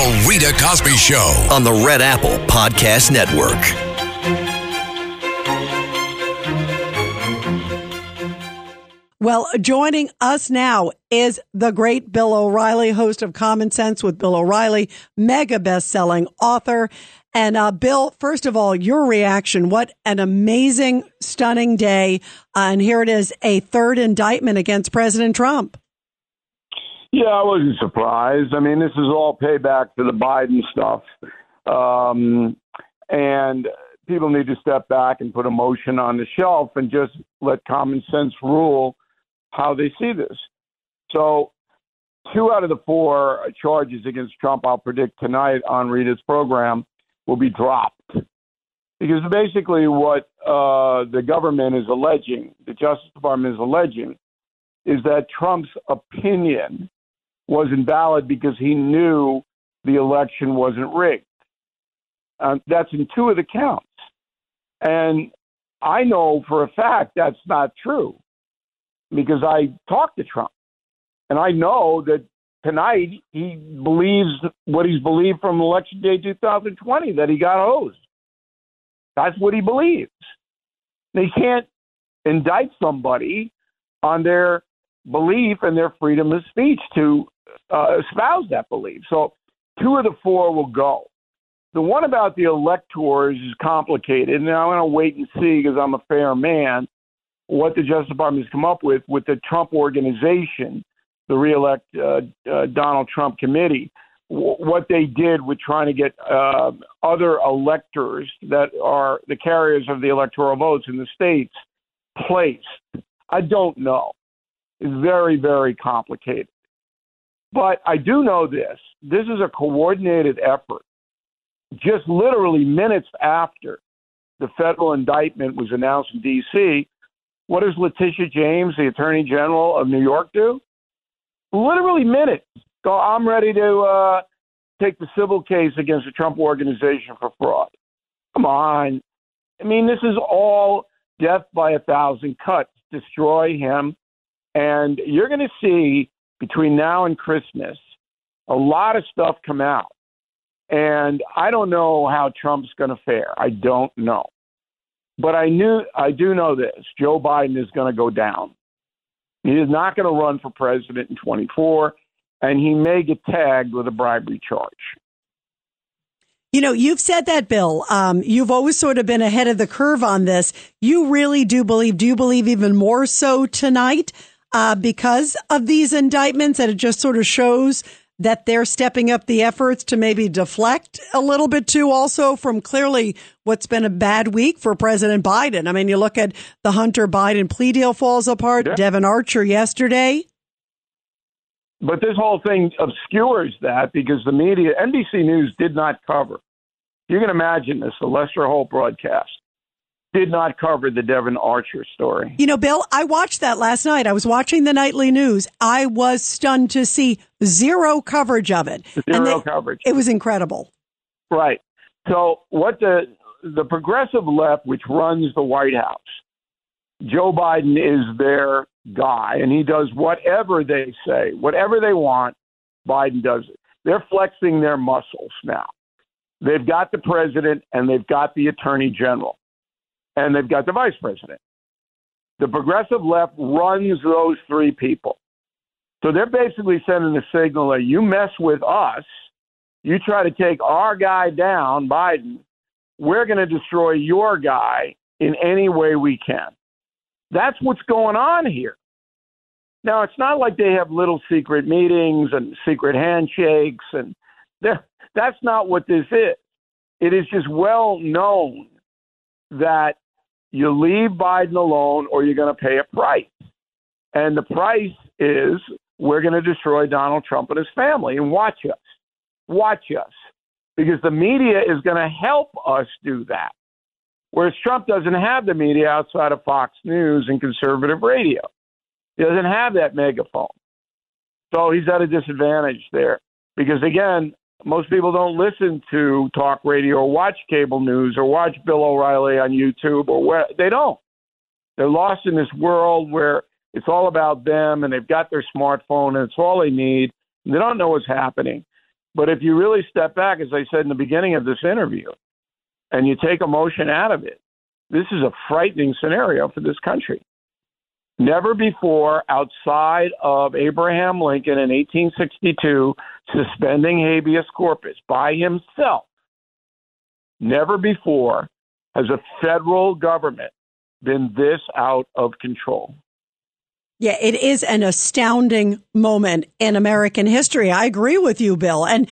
The Rita Cosby Show on the Red Apple Podcast Network. Well, joining us now is the great Bill O'Reilly, host of Common Sense with Bill O'Reilly, mega best-selling author. And uh, Bill, first of all, your reaction. What an amazing, stunning day. Uh, and here it is, a third indictment against President Trump. Yeah, I wasn't surprised. I mean, this is all payback for the Biden stuff. Um, and people need to step back and put emotion on the shelf and just let common sense rule how they see this. So, two out of the four charges against Trump, I'll predict tonight on Rita's program, will be dropped. Because basically, what uh, the government is alleging, the Justice Department is alleging, is that Trump's opinion was invalid because he knew the election wasn't rigged. Uh, that's in two of the counts. And I know for a fact that's not true because I talked to Trump. And I know that tonight he believes what he's believed from election day 2020 that he got hosed. That's what he believes. They can't indict somebody on their belief and their freedom of speech to uh, espouse that belief. So two of the four will go. The one about the electors is complicated, and I'm going to wait and see because I'm a fair man what the Justice Department has come up with with the Trump organization, the reelect uh, uh, Donald Trump committee, w- what they did with trying to get uh, other electors that are the carriers of the electoral votes in the states placed. I don't know. It's very, very complicated. But I do know this this is a coordinated effort. Just literally minutes after the federal indictment was announced in D.C., what does Letitia James, the Attorney General of New York, do? Literally minutes. Go, I'm ready to uh, take the civil case against the Trump organization for fraud. Come on. I mean, this is all death by a thousand cuts. Destroy him. And you're going to see between now and Christmas a lot of stuff come out. And I don't know how Trump's going to fare. I don't know. But I knew I do know this. Joe Biden is going to go down. He is not going to run for president in 24 and he may get tagged with a bribery charge. You know, you've said that, Bill. Um, you've always sort of been ahead of the curve on this. You really do believe, do you believe even more so tonight uh, because of these indictments that it just sort of shows that they're stepping up the efforts to maybe deflect a little bit too also from clearly what's been a bad week for President Biden. I mean, you look at the Hunter Biden plea deal falls apart, yeah. Devon Archer yesterday. But this whole thing obscures that because the media, NBC News did not cover. You can imagine this, the Lester Holt broadcast did not cover the Devon Archer story. You know, Bill, I watched that last night. I was watching the nightly news. I was stunned to see zero coverage of it. Zero they, coverage. It was incredible. Right. So what the the progressive left, which runs the White House, Joe Biden is their guy, and he does whatever they say, whatever they want. Biden does it. They're flexing their muscles now. They've got the president and they've got the attorney general and they've got the vice president. The progressive left runs those three people. So they're basically sending a signal that you mess with us, you try to take our guy down, Biden, we're going to destroy your guy in any way we can. That's what's going on here. Now, it's not like they have little secret meetings and secret handshakes, and that's not what this is. It is just well known that you leave Biden alone or you're going to pay a price. And the price is we're going to destroy Donald Trump and his family. And watch us. Watch us. Because the media is going to help us do that. Whereas Trump doesn't have the media outside of Fox News and conservative radio. He doesn't have that megaphone. So he's at a disadvantage there. Because again, most people don't listen to talk radio or watch cable news or watch Bill O'Reilly on YouTube or where they don't. They're lost in this world where it's all about them and they've got their smartphone and it's all they need. They don't know what's happening. But if you really step back, as I said in the beginning of this interview, and you take emotion out of it, this is a frightening scenario for this country. Never before, outside of Abraham Lincoln in 1862 suspending habeas corpus by himself, never before has a federal government been this out of control. Yeah, it is an astounding moment in American history. I agree with you, Bill. And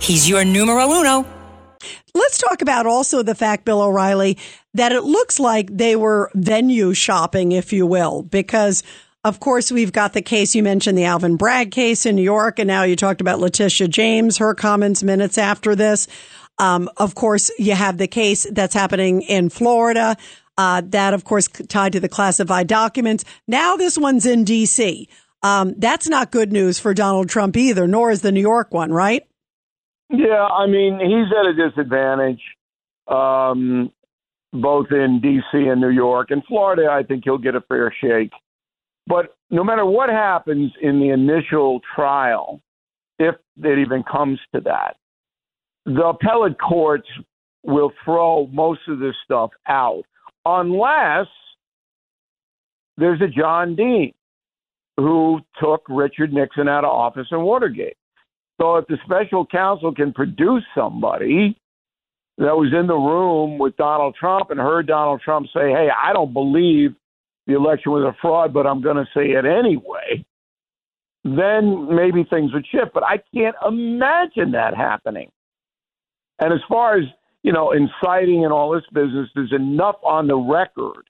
He's your numero uno. Let's talk about also the fact, Bill O'Reilly, that it looks like they were venue shopping, if you will, because of course, we've got the case you mentioned, the Alvin Bragg case in New York, and now you talked about Letitia James, her comments minutes after this. Um, of course, you have the case that's happening in Florida uh, that, of course, tied to the classified documents. Now this one's in D.C. Um, that's not good news for Donald Trump either, nor is the New York one, right? Yeah, I mean, he's at a disadvantage, um, both in D.C. and New York. In Florida, I think he'll get a fair shake. But no matter what happens in the initial trial, if it even comes to that, the appellate courts will throw most of this stuff out unless there's a John Dean who took Richard Nixon out of office in Watergate. So if the special counsel can produce somebody that was in the room with Donald Trump and heard Donald Trump say, hey, I don't believe the election was a fraud, but I'm going to say it anyway, then maybe things would shift. But I can't imagine that happening. And as far as you know, inciting and all this business, there's enough on the record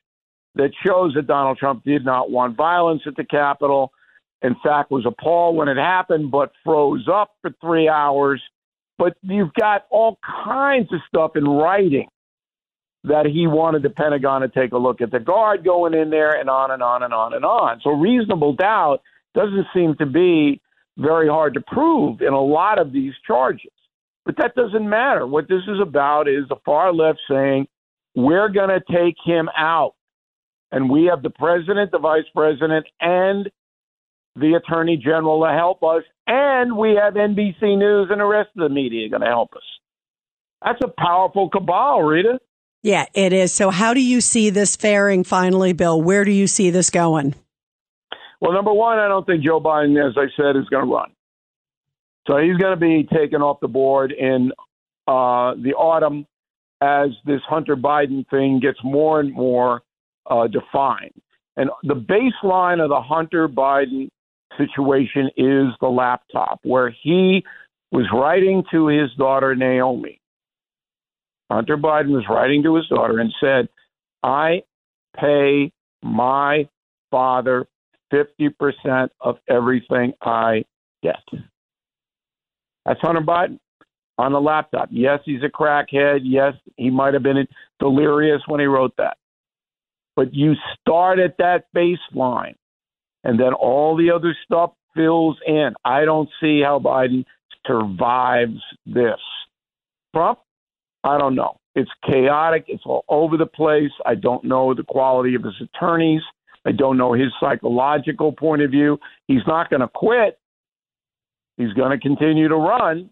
that shows that Donald Trump did not want violence at the Capitol. In fact, was appalled when it happened, but froze up for three hours. But you've got all kinds of stuff in writing that he wanted the Pentagon to take a look at the guard going in there and on and on and on and on. So reasonable doubt doesn't seem to be very hard to prove in a lot of these charges. But that doesn't matter. What this is about is the far left saying, we're going to take him out. And we have the president, the vice president, and the attorney general to help us. And we have NBC News and the rest of the media going to help us. That's a powerful cabal, Rita. Yeah, it is. So, how do you see this faring finally, Bill? Where do you see this going? Well, number one, I don't think Joe Biden, as I said, is going to run. So he's going to be taken off the board in uh, the autumn as this Hunter Biden thing gets more and more uh, defined. And the baseline of the Hunter Biden situation is the laptop, where he was writing to his daughter, Naomi. Hunter Biden was writing to his daughter and said, I pay my father 50% of everything I get. That's Hunter Biden on the laptop. Yes, he's a crackhead. Yes, he might have been delirious when he wrote that. But you start at that baseline, and then all the other stuff fills in. I don't see how Biden survives this. Trump, I don't know. It's chaotic. It's all over the place. I don't know the quality of his attorneys. I don't know his psychological point of view. He's not going to quit. He's going to continue to run,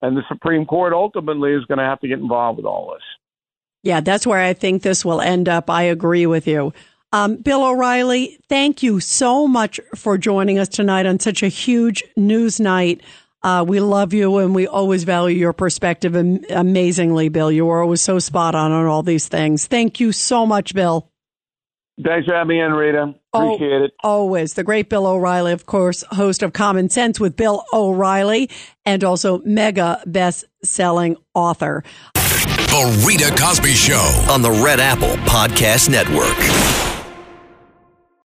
and the Supreme Court ultimately is going to have to get involved with all this. Yeah, that's where I think this will end up. I agree with you. Um, Bill O'Reilly, thank you so much for joining us tonight on such a huge news night. Uh, we love you and we always value your perspective amazingly, Bill. You are always so spot on on all these things. Thank you so much, Bill. Thanks for having me in, Rita. Appreciate oh, it. Always. The great Bill O'Reilly, of course, host of Common Sense with Bill O'Reilly and also mega best selling author. The Rita Cosby Show on the Red Apple Podcast Network.